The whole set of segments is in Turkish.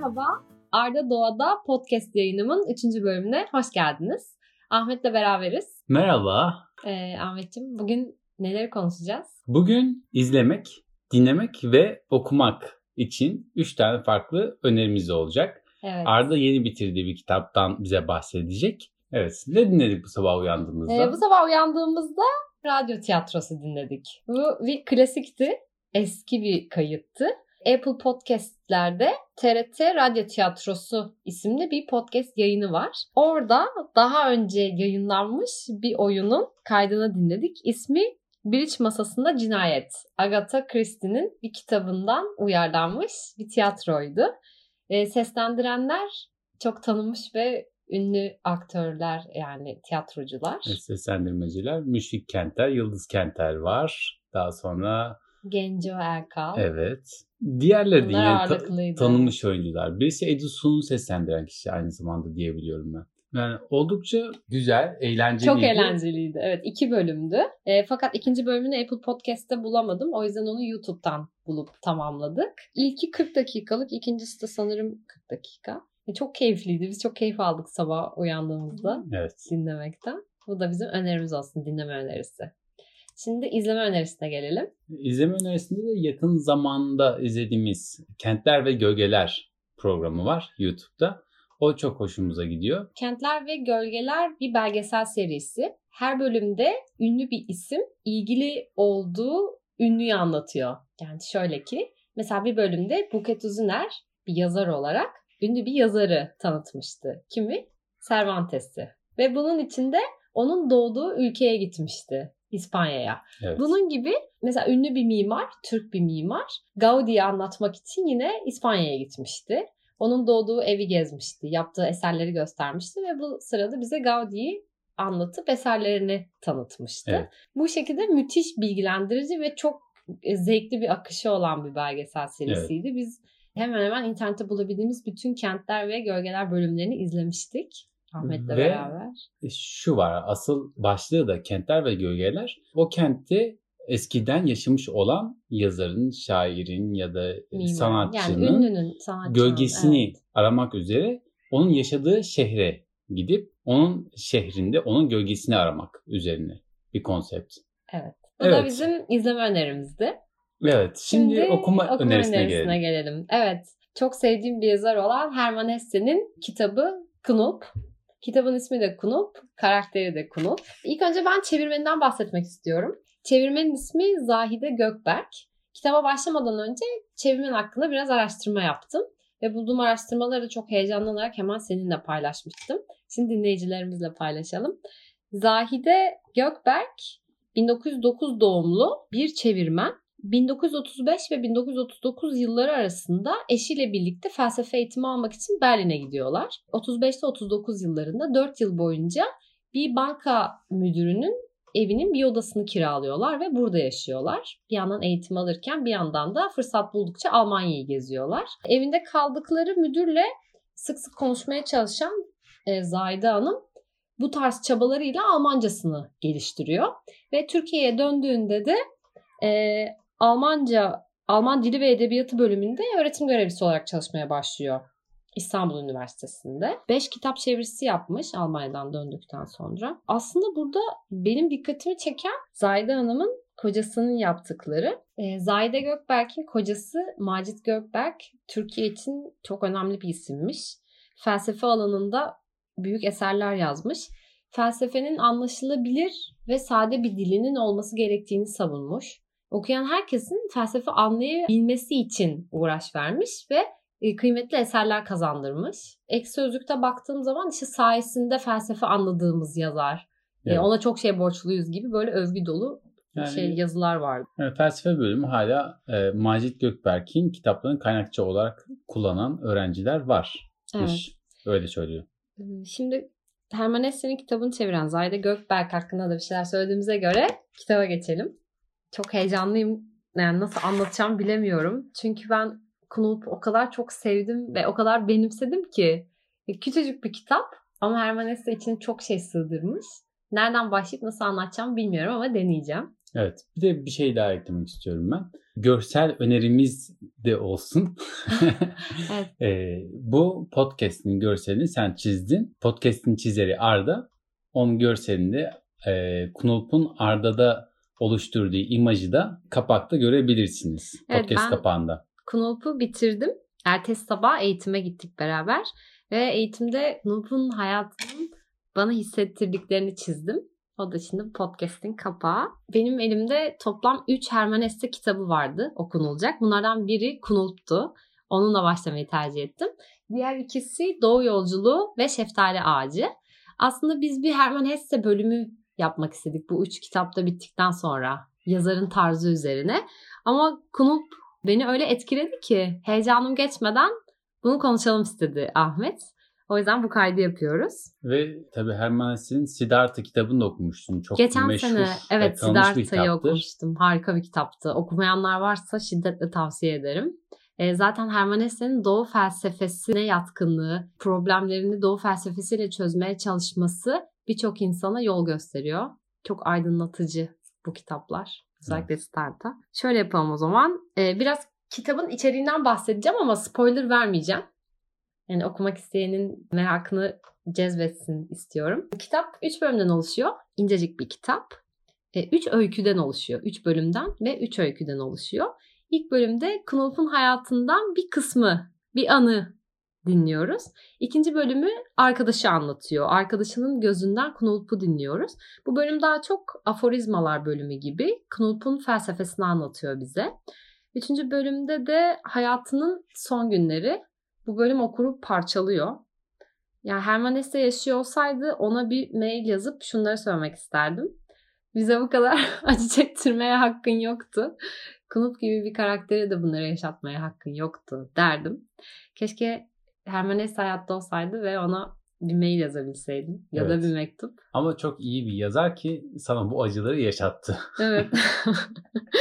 Merhaba, Arda Doğa'da podcast yayınımın 3. bölümüne hoş geldiniz. Ahmet'le beraberiz. Merhaba. Ee, Ahmet'ciğim bugün neleri konuşacağız? Bugün izlemek, dinlemek ve okumak için 3 tane farklı önerimiz olacak. Evet. Arda yeni bitirdiği bir kitaptan bize bahsedecek. Evet, ne dinledik bu sabah uyandığımızda? Ee, bu sabah uyandığımızda radyo tiyatrosu dinledik. Bu bir klasikti. Eski bir kayıttı. Apple Podcast'lerde TRT Radyo Tiyatrosu isimli bir podcast yayını var. Orada daha önce yayınlanmış bir oyunun kaydını dinledik. İsmi Bridge Masasında Cinayet. Agatha Christie'nin bir kitabından uyarlanmış bir tiyatroydu. E, seslendirenler çok tanınmış ve ünlü aktörler yani tiyatrocular. Seslendirmeciler, Müşfik Kenter, Yıldız Kenter var. Daha sonra Genco Erkal. evet. Diğerleri de yine ta- tanınmış oyuncular. Birisi Edu Sun'u seslendiren kişi aynı zamanda diyebiliyorum ben. Yani oldukça güzel, eğlenceliydi. Çok eğlenceliydi. Evet iki bölümdü. E, fakat ikinci bölümünü Apple Podcast'te bulamadım. O yüzden onu YouTube'dan bulup tamamladık. İlki 40 dakikalık, ikincisi de sanırım 40 dakika. E, çok keyifliydi. Biz çok keyif aldık sabah uyandığımızda Evet. dinlemekten. Bu da bizim önerimiz olsun, dinleme önerisi. Şimdi izleme önerisine gelelim. İzleme önerisinde de yakın zamanda izlediğimiz Kentler ve Gölgeler programı var YouTube'da. O çok hoşumuza gidiyor. Kentler ve Gölgeler bir belgesel serisi. Her bölümde ünlü bir isim ilgili olduğu ünlüyü anlatıyor. Yani şöyle ki mesela bir bölümde Buket Üzüner bir yazar olarak ünlü bir yazarı tanıtmıştı. Kimi? Cervantes'i. Ve bunun içinde onun doğduğu ülkeye gitmişti. İspanya'ya. Evet. Bunun gibi mesela ünlü bir mimar, Türk bir mimar Gaudi'yi anlatmak için yine İspanya'ya gitmişti. Onun doğduğu evi gezmişti, yaptığı eserleri göstermişti ve bu sırada bize Gaudi'yi anlatıp eserlerini tanıtmıştı. Evet. Bu şekilde müthiş bilgilendirici ve çok e, zevkli bir akışı olan bir belgesel serisiydi. Biz hemen hemen internette bulabildiğimiz bütün kentler ve gölgeler bölümlerini izlemiştik. Ahmet'le Ve- beraber. E, Şu var asıl başlığı da Kentler ve Gölgeler. O kentte eskiden yaşamış olan yazarın, şairin ya da Mimar. sanatçının yani ünlünün, sanatçının. gölgesini evet. aramak üzere onun yaşadığı şehre gidip onun şehrinde onun gölgesini aramak üzerine bir konsept. Evet. Bu da Evet. bizim izleme önerimizdi. Evet, şimdi, okuma, önerisine, önerisine gelelim. gelelim. Evet. Çok sevdiğim bir yazar olan Herman Hesse'nin kitabı Kunup. Kitabın ismi de Kunup, karakteri de Kunup. İlk önce ben çevirmeninden bahsetmek istiyorum. Çevirmenin ismi Zahide Gökberk. Kitaba başlamadan önce çevirmen hakkında biraz araştırma yaptım. Ve bulduğum araştırmaları da çok heyecanlanarak hemen seninle paylaşmıştım. Şimdi dinleyicilerimizle paylaşalım. Zahide Gökberk 1909 doğumlu bir çevirmen. 1935 ve 1939 yılları arasında eşiyle birlikte felsefe eğitimi almak için Berlin'e gidiyorlar. 35'te 39 yıllarında 4 yıl boyunca bir banka müdürünün evinin bir odasını kiralıyorlar ve burada yaşıyorlar. Bir yandan eğitim alırken bir yandan da fırsat buldukça Almanya'yı geziyorlar. Evinde kaldıkları müdürle sık sık konuşmaya çalışan e, Zahide Hanım bu tarz çabalarıyla Almancasını geliştiriyor. Ve Türkiye'ye döndüğünde de e, Almanca, Alman Dili ve Edebiyatı bölümünde öğretim görevlisi olarak çalışmaya başlıyor. İstanbul Üniversitesi'nde. 5 kitap çevirisi yapmış Almanya'dan döndükten sonra. Aslında burada benim dikkatimi çeken Zahide Hanım'ın kocasının yaptıkları. Ee, Zahide Gökberk'in kocası Macit Gökberk Türkiye için çok önemli bir isimmiş. Felsefe alanında büyük eserler yazmış. Felsefenin anlaşılabilir ve sade bir dilinin olması gerektiğini savunmuş. Okuyan herkesin felsefe anlayabilmesi için uğraş vermiş ve e, kıymetli eserler kazandırmış. Ek sözlükte baktığım zaman işte sayesinde felsefe anladığımız yazar. E, Evet. Ona çok şey borçluyuz gibi böyle övgü dolu Yani- şey yazılar vardı. Evet, felsefe bölümü hala e, Macit Gökberk'in kitaplarını kaynakça olarak kullanan öğrenciler var. Evet. Öyle söylüyor. Ee, Şimdi Herman Hesse'nin kitabını çeviren Zahide Gökberk hakkında da bir şeyler söylediğimize göre kitaba geçelim. Çok heyecanlıyım. Yani nasıl anlatacağım bilemiyorum. Çünkü ben Knop'u o kadar çok sevdim ve o kadar benimsedim ki. E, Küçücük bir kitap ama Herman Hesse içine çok şey sığdırmış. Nereden başlayıp nasıl anlatacağım bilmiyorum ama deneyeceğim. Evet. Bir de bir şey daha eklemek istiyorum ben. Görsel önerimiz de olsun. Evet. e, bu podcast'in görselini sen çizdin. Podcast'in çizeri Arda. Onun görselinde e, Knulp'un Arda'da oluşturduğu imajı da kapakta görebilirsiniz. Evet, Podcast ben- kapağında. Knulp'u bitirdim. Ertesi sabah eğitime gittik beraber. Ve eğitimde Knulp'un hayatının bana hissettirdiklerini çizdim. O da şimdi podcast'in kapağı. Benim elimde toplam 3 Hermann Hesse kitabı vardı okunulacak. Bunlardan biri Knulp'tu. Onunla başlamayı tercih ettim. Diğer ikisi Doğu Yolculuğu ve Şeftali Ağacı. Aslında biz bir Hermann Hesse bölümü yapmak istedik bu üç kitapta bittikten sonra. Yazarın tarzı üzerine. Ama Knulp beni öyle etkiledi ki heyecanım geçmeden bunu konuşalım istedi Ahmet. O yüzden bu kaydı yapıyoruz. Ve tabii Hermann Hesse'nin Siddhartha kitabını da okumuştun. Çok Geçen meşhur sene ve evet Siddhartha'yı okumuştum. Harika bir kitaptı. Okumayanlar varsa şiddetle tavsiye ederim. E, zaten Hermann Hesse'nin Doğu felsefesine yatkınlığı, problemlerini Doğu felsefesiyle çözmeye çalışması birçok insana yol gösteriyor. Çok aydınlatıcı bu kitaplar. Özellikle Siddhartha. Şöyle yapalım o zaman. E, biraz kitabın içeriğinden bahsedeceğim ama spoiler vermeyeceğim. Yani okumak isteyenin merakını cezbetsin istiyorum. Kitap 3 bölümden oluşuyor. İncecik bir kitap. 3 öyküden oluşuyor. 3 bölümden ve 3 öyküden oluşuyor. İlk bölümde Knulf'un hayatından bir kısmı, bir anı dinliyoruz. İkinci bölümü arkadaşı anlatıyor. Arkadaşının gözünden Knulf'u dinliyoruz. Bu bölüm daha çok aforizmalar bölümü gibi Knulf'un felsefesini anlatıyor bize. Üçüncü bölümde de hayatının son günleri. Bu bölüm okuru parçalıyor. Yani Hermann Hesse yaşıyor olsaydı ona bir mail yazıp şunları söylemek isterdim. Bize bu kadar acı çektirmeye hakkın yoktu. Knut gibi bir karaktere de bunları yaşatmaya hakkın yoktu derdim. Keşke Hermann Hesse hayatta olsaydı ve ona bir mail yazabilseydim ya da Evet. bir mektup. Ama çok iyi bir yazar ki sana bu acıları yaşattı. Evet.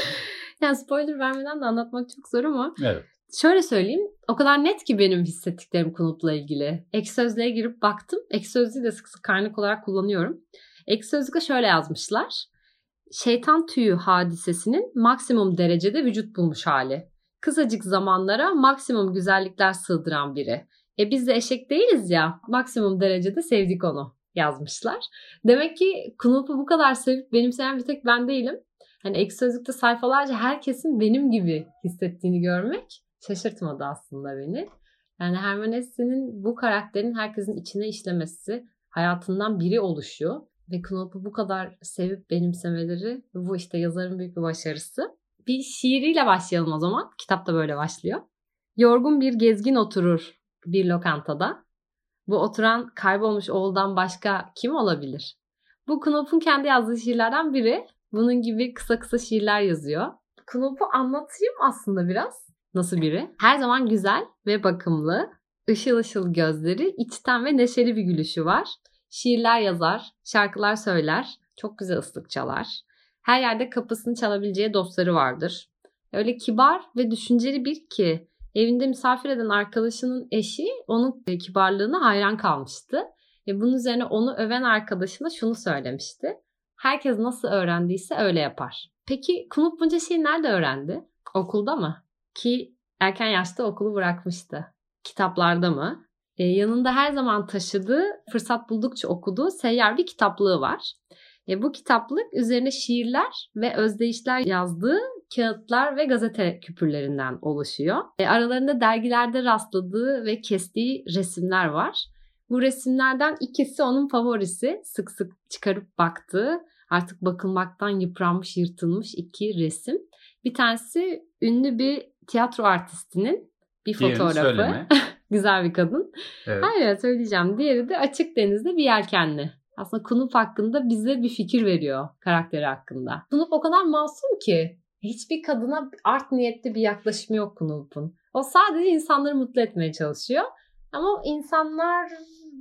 yani spoiler vermeden de anlatmak çok zor ama Evet. Şöyle söyleyeyim. O kadar net ki benim hissettiklerim Knut'la ilgili. Ek sözlüğe girip baktım. Ek sözlüğü de sık sık kaynak olarak kullanıyorum. Ek sözlükte şöyle yazmışlar. Şeytan tüyü hadisesinin maksimum derecede vücut bulmuş hali. Kısacık zamanlara maksimum güzellikler sığdıran biri. E biz de eşek değiliz ya. Maksimum derecede sevdik onu yazmışlar. Demek ki Knut'u bu kadar sevip benimseyen bir tek ben değilim. Hani ek sözlükte sayfalarca herkesin benim gibi hissettiğini görmek şaşırtmadı aslında beni. Yani Hermann Hesse'nin bu karakterin herkesin içine işlemesi, hayatından biri oluşuyor. Ve Knop'u bu kadar sevip benimsemeleri bu işte yazarın büyük bir başarısı. Bir şiiriyle başlayalım o zaman. Kitap da böyle başlıyor. Yorgun bir gezgin oturur bir lokantada. Bu oturan kaybolmuş oğuldan başka kim olabilir? Bu Knop'un kendi yazdığı şiirlerden biri. Bunun gibi kısa kısa şiirler yazıyor. Knop'u anlatayım aslında biraz. Nasıl biri? Her zaman güzel ve bakımlı. Işıl ışıl gözleri, içten ve neşeli bir gülüşü var. Şiirler yazar, şarkılar söyler, çok güzel ıslık çalar. Her yerde kapısını çalabileceği dostları vardır. Öyle kibar ve düşünceli bir ki evinde misafir eden arkadaşının eşi onun kibarlığına hayran kalmıştı. Ve bunun üzerine onu öven arkadaşına şunu söylemişti. Herkes nasıl öğrendiyse öyle yapar. Peki Knut bunca şeyi nerede öğrendi? Okulda mı? Ki erken yaşta okulu bırakmıştı. Kitaplarda mı? Ee, yanında her zaman taşıdığı, fırsat buldukça okuduğu seyyar bir kitaplığı var. E, bu kitaplık üzerine şiirler ve özdeyişler yazdığı kağıtlar ve gazete küpürlerinden oluşuyor. E, aralarında dergilerde rastladığı ve kestiği resimler var. Bu resimlerden ikisi onun favorisi. Sık sık çıkarıp baktığı, artık bakılmaktan yıpranmış, yırtılmış iki resim. Bir tanesi ünlü bir tiyatro artistinin bir Diğerini fotoğrafı. Güzel bir kadın. Evet. Hayır söyleyeceğim. Diğeri de açık denizde bir yelkenli. Aslında Kunup hakkında bize bir fikir veriyor karakteri hakkında. Kunup o kadar masum ki. Hiçbir kadına art niyetli bir yaklaşımı yok Kunup'un. O sadece insanları mutlu etmeye çalışıyor. Ama insanlar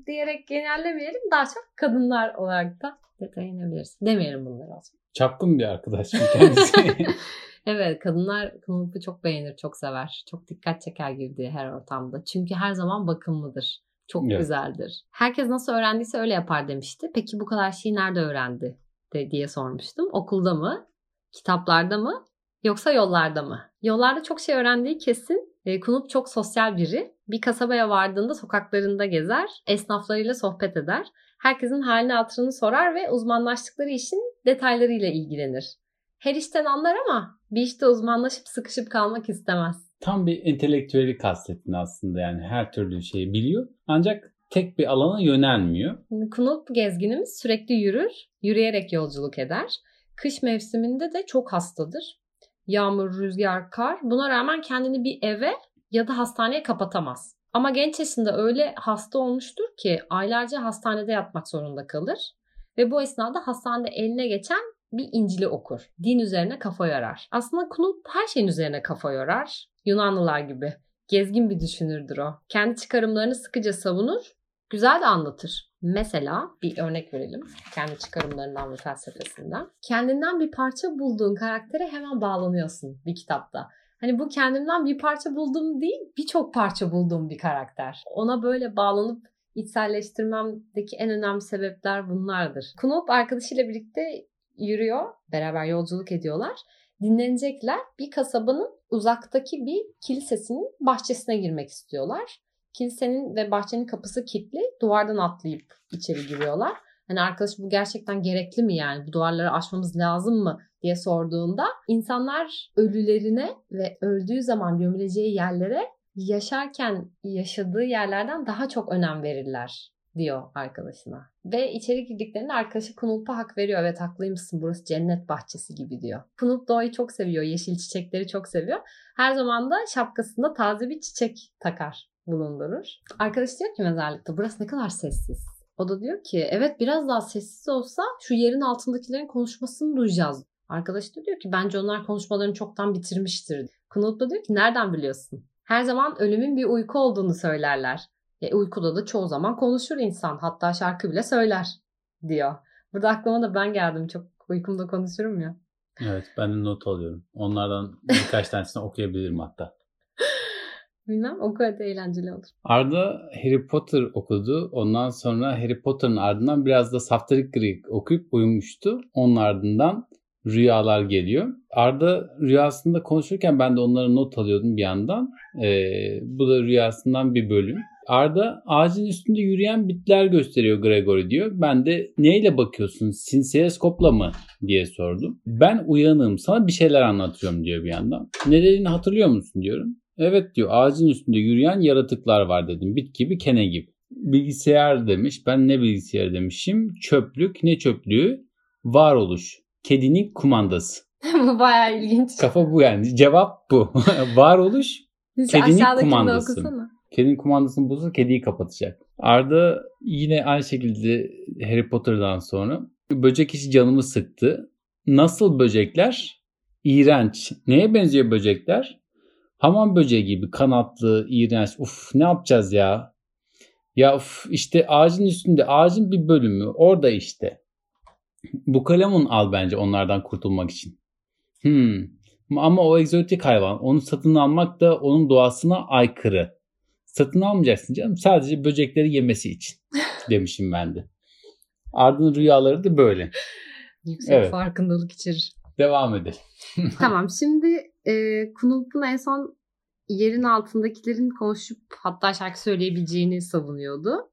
diyerek genellemeyelim daha çok kadınlar olarak da detaya inebiliriz. Demeyelim bunları o. Çapkın bir arkadaş kendisi? Evet kadınlar Knulp'u çok beğenir, çok sever. Çok dikkat çeker girdiği her ortamda. Çünkü her zaman bakımlıdır. Çok Evet. güzeldir. Herkes nasıl öğrendiyse öyle yapar demişti. Peki bu kadar şeyi nerede öğrendi de, diye sormuştum. Okulda mı? Kitaplarda mı yoksa yollarda mı? Yollarda çok şey öğrendiği kesin. E, Kunup çok sosyal biri. Bir kasabaya vardığında sokaklarında gezer, esnaflarıyla sohbet eder. Herkesin halini hatırını sorar ve uzmanlaştıkları işin detaylarıyla ilgilenir. Her işten anlar ama bir işte uzmanlaşıp sıkışıp kalmak istemez. Tam bir entelektüeli kastettin aslında yani her türlü şeyi biliyor. Ancak tek bir alana yönelmiyor. Kunup gezginimiz sürekli yürür, yürüyerek yolculuk eder. Kış mevsiminde de çok hastadır. Yağmur, rüzgar, kar buna rağmen kendini bir eve ya da hastaneye kapatamaz. Ama genç yaşında öyle hasta olmuştur ki aylarca hastanede yatmak zorunda kalır. Ve bu esnada hastanede eline geçen bir İncil'i okur. Din üzerine kafa yorar. Aslında Kunup her şeyin üzerine kafa yorar. Yunanlılar gibi. Gezgin bir düşünürdür o. Kendi çıkarımlarını sıkıca savunur, güzel de anlatır. Mesela bir örnek verelim kendi çıkarımlarından ve felsefesinden. Kendinden bir parça bulduğun karaktere hemen bağlanıyorsun bir kitapta. Hani bu kendimden bir parça bulduğum değil, birçok parça bulduğum bir karakter. Ona böyle bağlanıp içselleştirmemdeki en önemli sebepler bunlardır. Knop arkadaşıyla birlikte yürüyor, beraber yolculuk ediyorlar. Dinlenecekler. Bir kasabanın uzaktaki bir kilisesinin bahçesine girmek istiyorlar. Kilisenin ve bahçenin kapısı kilitli. Duvardan atlayıp içeri giriyorlar. Hani arkadaş bu gerçekten gerekli mi yani? Bu duvarları aşmamız lazım mı diye sorduğunda insanlar ölülerine ve öldüğü zaman gömüleceği yerlere yaşarken yaşadığı yerlerden daha çok önem verirler diyor arkadaşına. Ve içeri girdiklerinde arkadaşı Kunulp'a hak veriyor. Evet haklıymışsın burası cennet bahçesi gibi diyor. Kunulp doğayı çok seviyor. Yeşil çiçekleri çok seviyor. Her zaman da şapkasında taze bir çiçek takar bulundurur. Arkadaş diyor ki mezarlıkta burası ne kadar sessiz. O da diyor ki evet biraz daha sessiz olsa şu yerin altındakilerin konuşmasını duyacağız. Arkadaş da diyor ki bence onlar konuşmalarını çoktan bitirmiştir. Knut da diyor ki nereden biliyorsun? Her zaman ölümün bir uyku olduğunu söylerler. E, uykuda da çoğu zaman konuşur insan. Hatta şarkı bile söyler diyor. Burada aklıma da ben geldim. Çok uykumda konuşurum ya. Evet ben de not alıyorum. Onlardan birkaç tanesini okuyabilirim hatta. Bilmem o kadar eğlenceli olur. Arda Harry Potter okudu. Ondan sonra Harry Potter'ın ardından biraz da Saftirik Greek okuyup uyumuştu. Onun ardından rüyalar geliyor. Arda rüyasında konuşurken ben de onları not alıyordum bir yandan. Ee, bu da rüyasından bir bölüm. Arda ağacın üstünde yürüyen bitler gösteriyor Gregory diyor. Ben de neyle bakıyorsun? Sinsiyeskopla mı? diye sordum. Ben uyanığım sana bir şeyler anlatıyorum diyor bir yandan. Ne dediğini hatırlıyor musun diyorum. Evet diyor ağacın üstünde yürüyen yaratıklar var dedim. Bit gibi kene gibi. Bilgisayar demiş. Ben ne bilgisayar demişim? Çöplük. Ne çöplüğü? Varoluş. Kedinin kumandası. bu bayağı ilginç. Kafa bu yani. Cevap bu. Varoluş. kedinin kumandası. Kedinin kumandasını bulsa kediyi kapatacak. Arda yine aynı şekilde Harry Potter'dan sonra böcek işi canımı sıktı. Nasıl böcekler? İğrenç. Neye benziyor böcekler? Hamam böceği gibi kanatlı, iğrenç. Uf ne yapacağız ya? Ya uf, işte ağacın üstünde ağacın bir bölümü orada işte. Bu kalemun al bence onlardan kurtulmak için. Hmm. Ama o egzotik hayvan. Onu satın almak da onun doğasına aykırı. Satın almayacaksın canım. Sadece böcekleri yemesi için demişim ben de. Ardın rüyaları da böyle. Yüksek evet. farkındalık içerir. Devam edelim. tamam şimdi e, Kunulp'un en son yerin altındakilerin konuşup hatta şarkı söyleyebileceğini savunuyordu.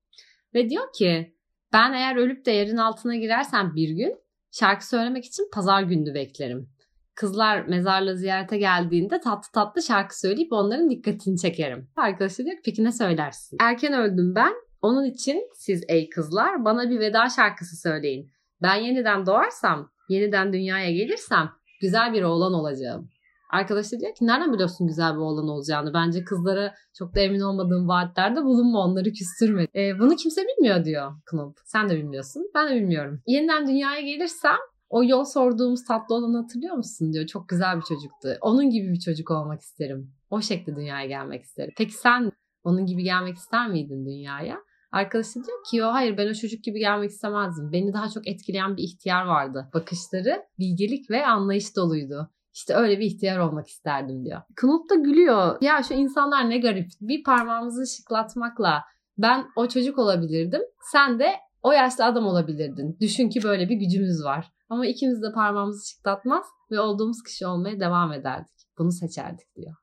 Ve diyor ki ben eğer ölüp de yerin altına girersem bir gün şarkı söylemek için pazar günü beklerim. Kızlar mezarla ziyarete geldiğinde tatlı tatlı şarkı söyleyip onların dikkatini çekerim. Arkadaşı diyor ki peki ne söylersin? Erken öldüm ben. Onun için siz ey kızlar bana bir veda şarkısı söyleyin. Ben yeniden doğarsam, yeniden dünyaya gelirsem güzel bir oğlan olacağım. Arkadaş da diyor ki nereden biliyorsun güzel bir oğlan olacağını? Bence kızlara çok da emin olmadığım vaatlerde bulunma onları küstürme. E, bunu kimse bilmiyor diyor Knop. Sen de bilmiyorsun. Ben de bilmiyorum. Yeniden dünyaya gelirsem o yol sorduğumuz tatlı olanı hatırlıyor musun diyor. Çok güzel bir çocuktu. Onun gibi bir çocuk olmak isterim. O şekilde dünyaya gelmek isterim. Peki sen onun gibi gelmek ister miydin dünyaya? Arkadaşı diyor ki yo hayır ben o çocuk gibi gelmek istemezdim. Beni daha çok etkileyen bir ihtiyar vardı. Bakışları bilgelik ve anlayış doluydu. İşte öyle bir ihtiyar olmak isterdim diyor. Knut da gülüyor. Ya şu insanlar ne garip. Bir parmağımızı şıklatmakla ben o çocuk olabilirdim. Sen de o yaşlı adam olabilirdin. Düşün ki böyle bir gücümüz var. Ama ikimiz de parmağımızı şıklatmaz ve olduğumuz kişi olmaya devam ederdik. Bunu seçerdik diyor.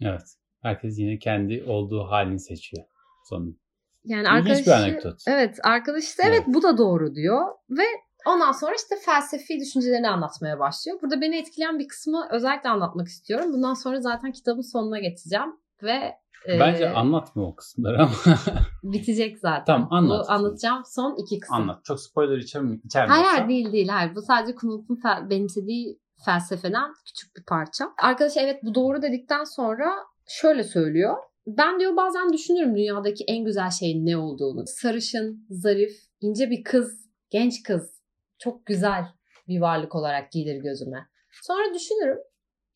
Evet. Herkes yine kendi olduğu halini seçiyor sonunda. Yani arkadaşı, bir anekdot. Evet arkadaş da evet bu da doğru diyor ve ondan sonra işte felsefi düşüncelerini anlatmaya başlıyor. Burada beni etkileyen bir kısmı özellikle anlatmak istiyorum. Bundan sonra zaten kitabın sonuna geçeceğim ve Bence e, anlatma o kısımları ama bitecek zaten. Tamam, anlat. Bu anlatacağım son iki kısım. anlat. Çok spoiler içer- içermiyorsa. Hayır hayır değil değil. Hayır. Bu sadece Knopf'un fel- benimsediği felsefeden küçük bir parça. Arkadaş evet bu doğru dedikten sonra şöyle söylüyor. Ben diyor bazen düşünürüm dünyadaki en güzel şeyin ne olduğunu. Sarışın, zarif, ince bir kız, genç kız. Çok güzel bir varlık olarak gelir gözüme. Sonra düşünürüm.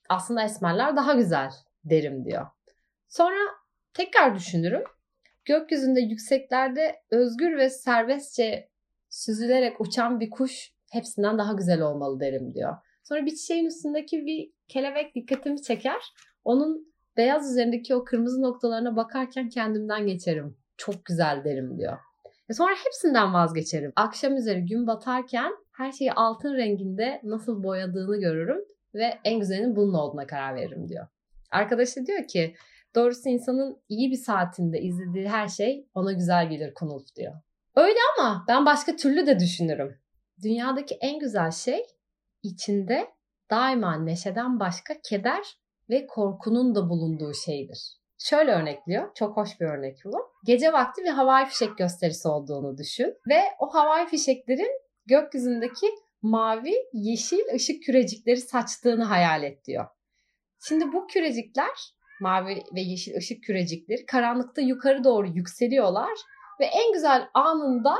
Aslında esmerler daha güzel derim diyor. Sonra tekrar düşünürüm. Gökyüzünde yükseklerde özgür ve serbestçe süzülerek uçan bir kuş hepsinden daha güzel olmalı derim diyor. Sonra bir çiçeğin üstündeki bir kelebek dikkatimi çeker. Onun beyaz üzerindeki o kırmızı noktalarına bakarken kendimden geçerim. Çok güzel derim diyor. Ve sonra hepsinden vazgeçerim. Akşam üzeri gün batarken her şeyi altın renginde nasıl boyadığını görürüm ve en güzelinin bunun olduğuna karar veririm diyor. Arkadaşı diyor ki doğrusu insanın iyi bir saatinde izlediği her şey ona güzel gelir Kunulf diyor. Öyle ama ben başka türlü de düşünürüm. Dünyadaki en güzel şey içinde daima neşeden başka keder ve korkunun da bulunduğu şeydir. Şöyle örnekliyor. Çok hoş bir örnek bu. Gece vakti bir havai fişek gösterisi olduğunu düşün. Ve o havai fişeklerin gökyüzündeki mavi, yeşil ışık kürecikleri saçtığını hayal et diyor. Şimdi bu kürecikler, mavi ve yeşil ışık kürecikleri karanlıkta yukarı doğru yükseliyorlar ve en güzel anında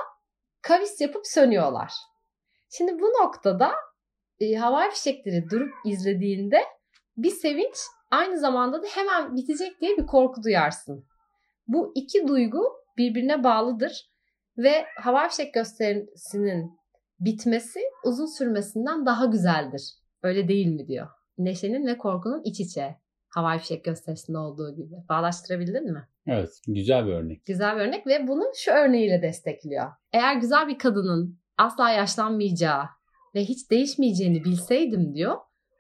kavis yapıp sönüyorlar. Şimdi bu noktada e, havai fişekleri durup izlediğinde bir sevinç aynı zamanda da hemen bitecek diye bir korku duyarsın. Bu iki duygu birbirine bağlıdır ve havai fişek gösterisinin bitmesi uzun sürmesinden daha güzeldir. Öyle değil mi diyor. Neşenin ve korkunun iç içe. Havai fişek gösterisinde olduğu gibi. Bağlaştırabildin mi? Evet. Güzel bir örnek. Güzel bir örnek ve bunu şu örneğiyle destekliyor. Eğer güzel bir kadının asla yaşlanmayacağı ve hiç değişmeyeceğini bilseydim diyor,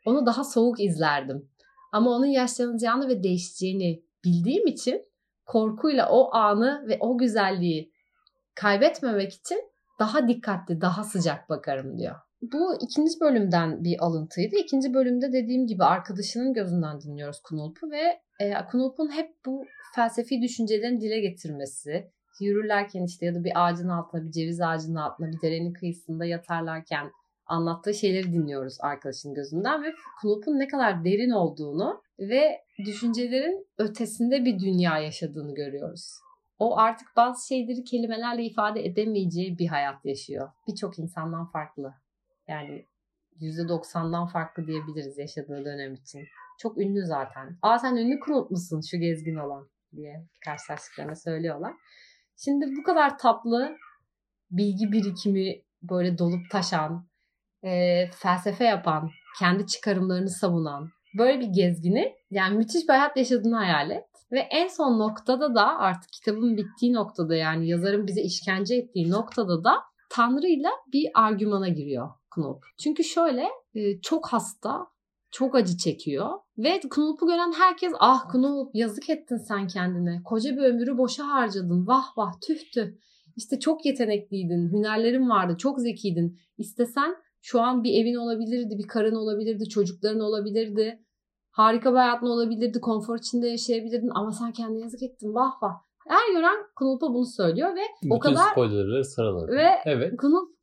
onu daha soğuk izlerdim. Ama onun yaşlanacağını ve değişeceğini bildiğim için korkuyla o anı ve o güzelliği kaybetmemek için daha dikkatli, daha sıcak bakarım diyor. Bu ikinci bölümden bir alıntıydı. İkinci bölümde dediğim gibi arkadaşının gözünden dinliyoruz Kunulp'u ve e, Kunulp'un hep bu felsefi düşüncelerini dile getirmesi, yürürlerken işte ya da bir ağacın altına, bir ceviz ağacının altına, bir derenin kıyısında yatarlarken anlattığı şeyleri dinliyoruz arkadaşın gözünden ve Knop'un ne kadar derin olduğunu ve düşüncelerin ötesinde bir dünya yaşadığını görüyoruz. O artık bazı şeyleri kelimelerle ifade edemeyeceği bir hayat yaşıyor. Birçok insandan farklı. Yani %90'dan farklı diyebiliriz yaşadığı dönem için. Çok ünlü zaten. Aa sen ünlü Knop musun şu gezgin olan diye karşılaştıklarına söylüyorlar. Şimdi bu kadar tatlı bilgi birikimi böyle dolup taşan, e, felsefe yapan, kendi çıkarımlarını savunan böyle bir gezgini yani müthiş bir hayat yaşadığını hayal et. Ve en son noktada da artık kitabın bittiği noktada yani yazarın bize işkence ettiği noktada da Tanrı'yla bir argümana giriyor Knop. Çünkü şöyle e, çok hasta, çok acı çekiyor ve Knop'u gören herkes ah Knop yazık ettin sen kendine. Koca bir ömrü boşa harcadın. Vah vah tüh tüh. İşte çok yetenekliydin, hünerlerin vardı, çok zekiydin. İstesen şu an bir evin olabilirdi, bir karın olabilirdi, çocukların olabilirdi. Harika bir hayatın olabilirdi, konfor içinde yaşayabilirdin ama sen kendine yazık ettin. Vah vah. Her gören Knop'a bunu söylüyor ve Bütün o kadar spoilerları sıraladı. ve Evet. Knop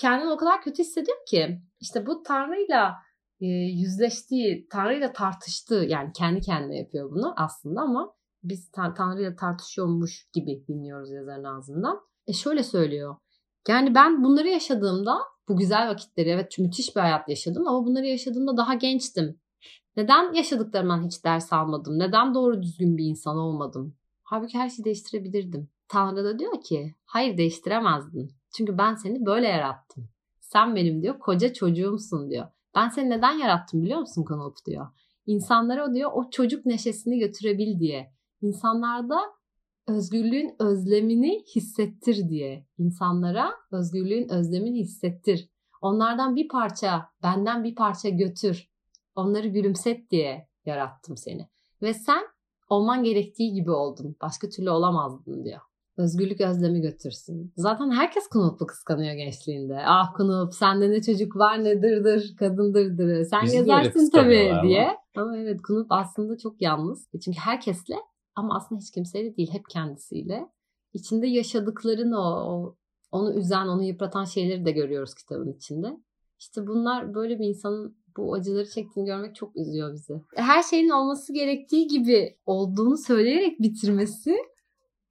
kendini o kadar kötü hissediyor ki işte bu Tanrı'yla e, yüzleştiği, Tanrı'yla tartıştığı yani kendi kendine yapıyor bunu aslında ama biz Tan- Tanrı'yla tartışıyormuş gibi dinliyoruz yazarın ağzından. E şöyle söylüyor. Yani ben bunları yaşadığımda bu güzel vakitleri evet müthiş bir hayat yaşadım ama bunları yaşadığımda daha gençtim. Neden yaşadıklarımdan hiç ders almadım? Neden doğru düzgün bir insan olmadım? Halbuki her şeyi değiştirebilirdim. Tanrı da diyor ki hayır değiştiremezdin. Çünkü ben seni böyle yarattım. Sen benim diyor koca çocuğumsun diyor. Ben seni neden yarattım biliyor musun Konop diyor. İnsanlara o diyor o çocuk neşesini götürebil diye. İnsanlarda özgürlüğün özlemini hissettir diye. İnsanlara özgürlüğün özlemini hissettir. Onlardan bir parça, benden bir parça götür. Onları gülümset diye yarattım seni. Ve sen olman gerektiği gibi oldun. Başka türlü olamazdın diyor. Özgürlük özlemi götürsün. Zaten herkes Kunup'u kıskanıyor gençliğinde. Ah Kunup sende ne çocuk var ne dırdır kadın dırdır. Sen Bizi yazarsın tabii ama. diye. Ama evet Kunup aslında çok yalnız. Çünkü herkesle ama aslında hiç kimseyle değil. Hep kendisiyle. İçinde yaşadıklarını o, o onu üzen, onu yıpratan şeyleri de görüyoruz kitabın içinde. İşte bunlar böyle bir insanın bu acıları çektiğini görmek çok üzüyor bizi. Her şeyin olması gerektiği gibi olduğunu söyleyerek bitirmesi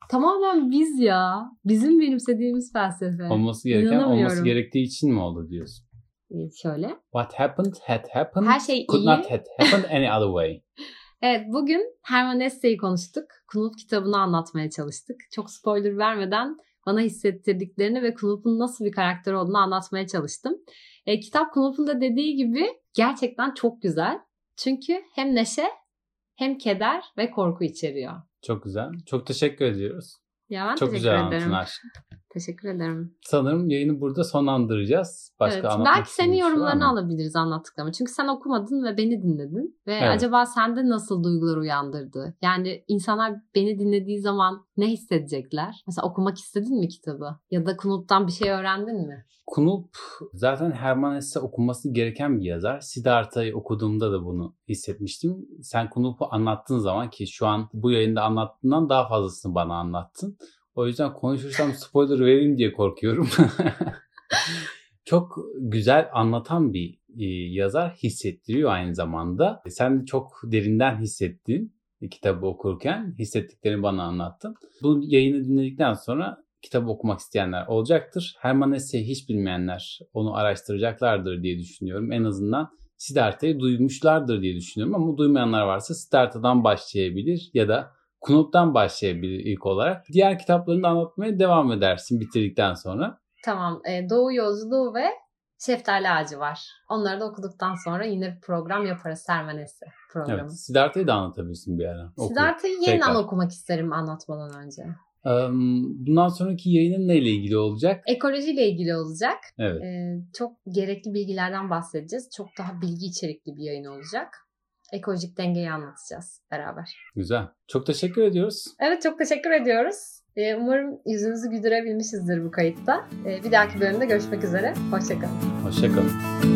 tamamen biz ya. Bizim benimsediğimiz felsefe. Olması gereken olması gerektiği için mi oldu diyorsun? Ee, Şöyle. What happened had happened Her şey could iyi. not have happened any other way. Evet bugün Herman Hesse'yi konuştuk. Knut kitabını anlatmaya çalıştık. Çok spoiler vermeden bana hissettirdiklerini ve Knut'un nasıl bir karakter olduğunu anlatmaya çalıştım. E, kitap Knut'un da dediği gibi gerçekten çok güzel. Çünkü hem neşe hem keder ve korku içeriyor. Çok güzel. Çok teşekkür ediyoruz. Ya ben Çok teşekkür güzel ederim. anlattın aşkım. Teşekkür ederim. Sanırım yayını burada sonlandıracağız. Başka evet, belki senin şey yorumlarını mı? alabiliriz anlattıklarımı. Çünkü sen okumadın ve beni dinledin. Ve Evet. acaba sende nasıl duygular uyandırdı? Yani insanlar beni dinlediği zaman ne hissedecekler? Mesela okumak istedin mi kitabı? Ya da Knut'tan bir şey öğrendin mi? Kunup zaten Herman Hesse okunması gereken bir yazar. Siddhartha'yı okuduğumda da bunu hissetmiştim. Sen Kunup'u anlattığın zaman ki şu an bu yayında anlattığından daha fazlasını bana anlattın. O yüzden konuşursam spoiler vereyim diye korkuyorum. çok güzel anlatan bir e, yazar hissettiriyor aynı zamanda. Sen de çok derinden hissettin e, kitabı okurken. Hissettiklerini bana anlattın. Bu yayını dinledikten sonra kitabı okumak isteyenler olacaktır. Herman Hesse'yi hiç bilmeyenler onu araştıracaklardır diye düşünüyorum. En azından Siddhartha'yı duymuşlardır diye düşünüyorum ama duymayanlar varsa Siddhartha'dan başlayabilir ya da Knut'tan başlayabilir ilk olarak. Diğer kitaplarını anlatmaya devam edersin bitirdikten sonra. Tamam. e, Doğu Yolculuğu ve Şeftali Ağacı var. Onları da okuduktan sonra yine bir program yaparız. Sermanesi programı. Evet, Siddhartha'yı da anlatabilirsin bir ara. Siddhartha'yı yeniden Tekrar. okumak isterim anlatmadan önce. Bundan sonraki yayının neyle ilgili olacak? Ekolojiyle ilgili olacak. Evet. Ee, çok gerekli bilgilerden bahsedeceğiz. Çok daha bilgi içerikli bir yayın olacak. Ekolojik dengeyi anlatacağız beraber. Güzel. Çok teşekkür ediyoruz. Evet çok teşekkür ediyoruz. Ee, umarım yüzünüzü güldürebilmişizdir bu kayıtta. Ee, bir dahaki bölümde görüşmek üzere. Hoşçakalın. Hoşçakalın.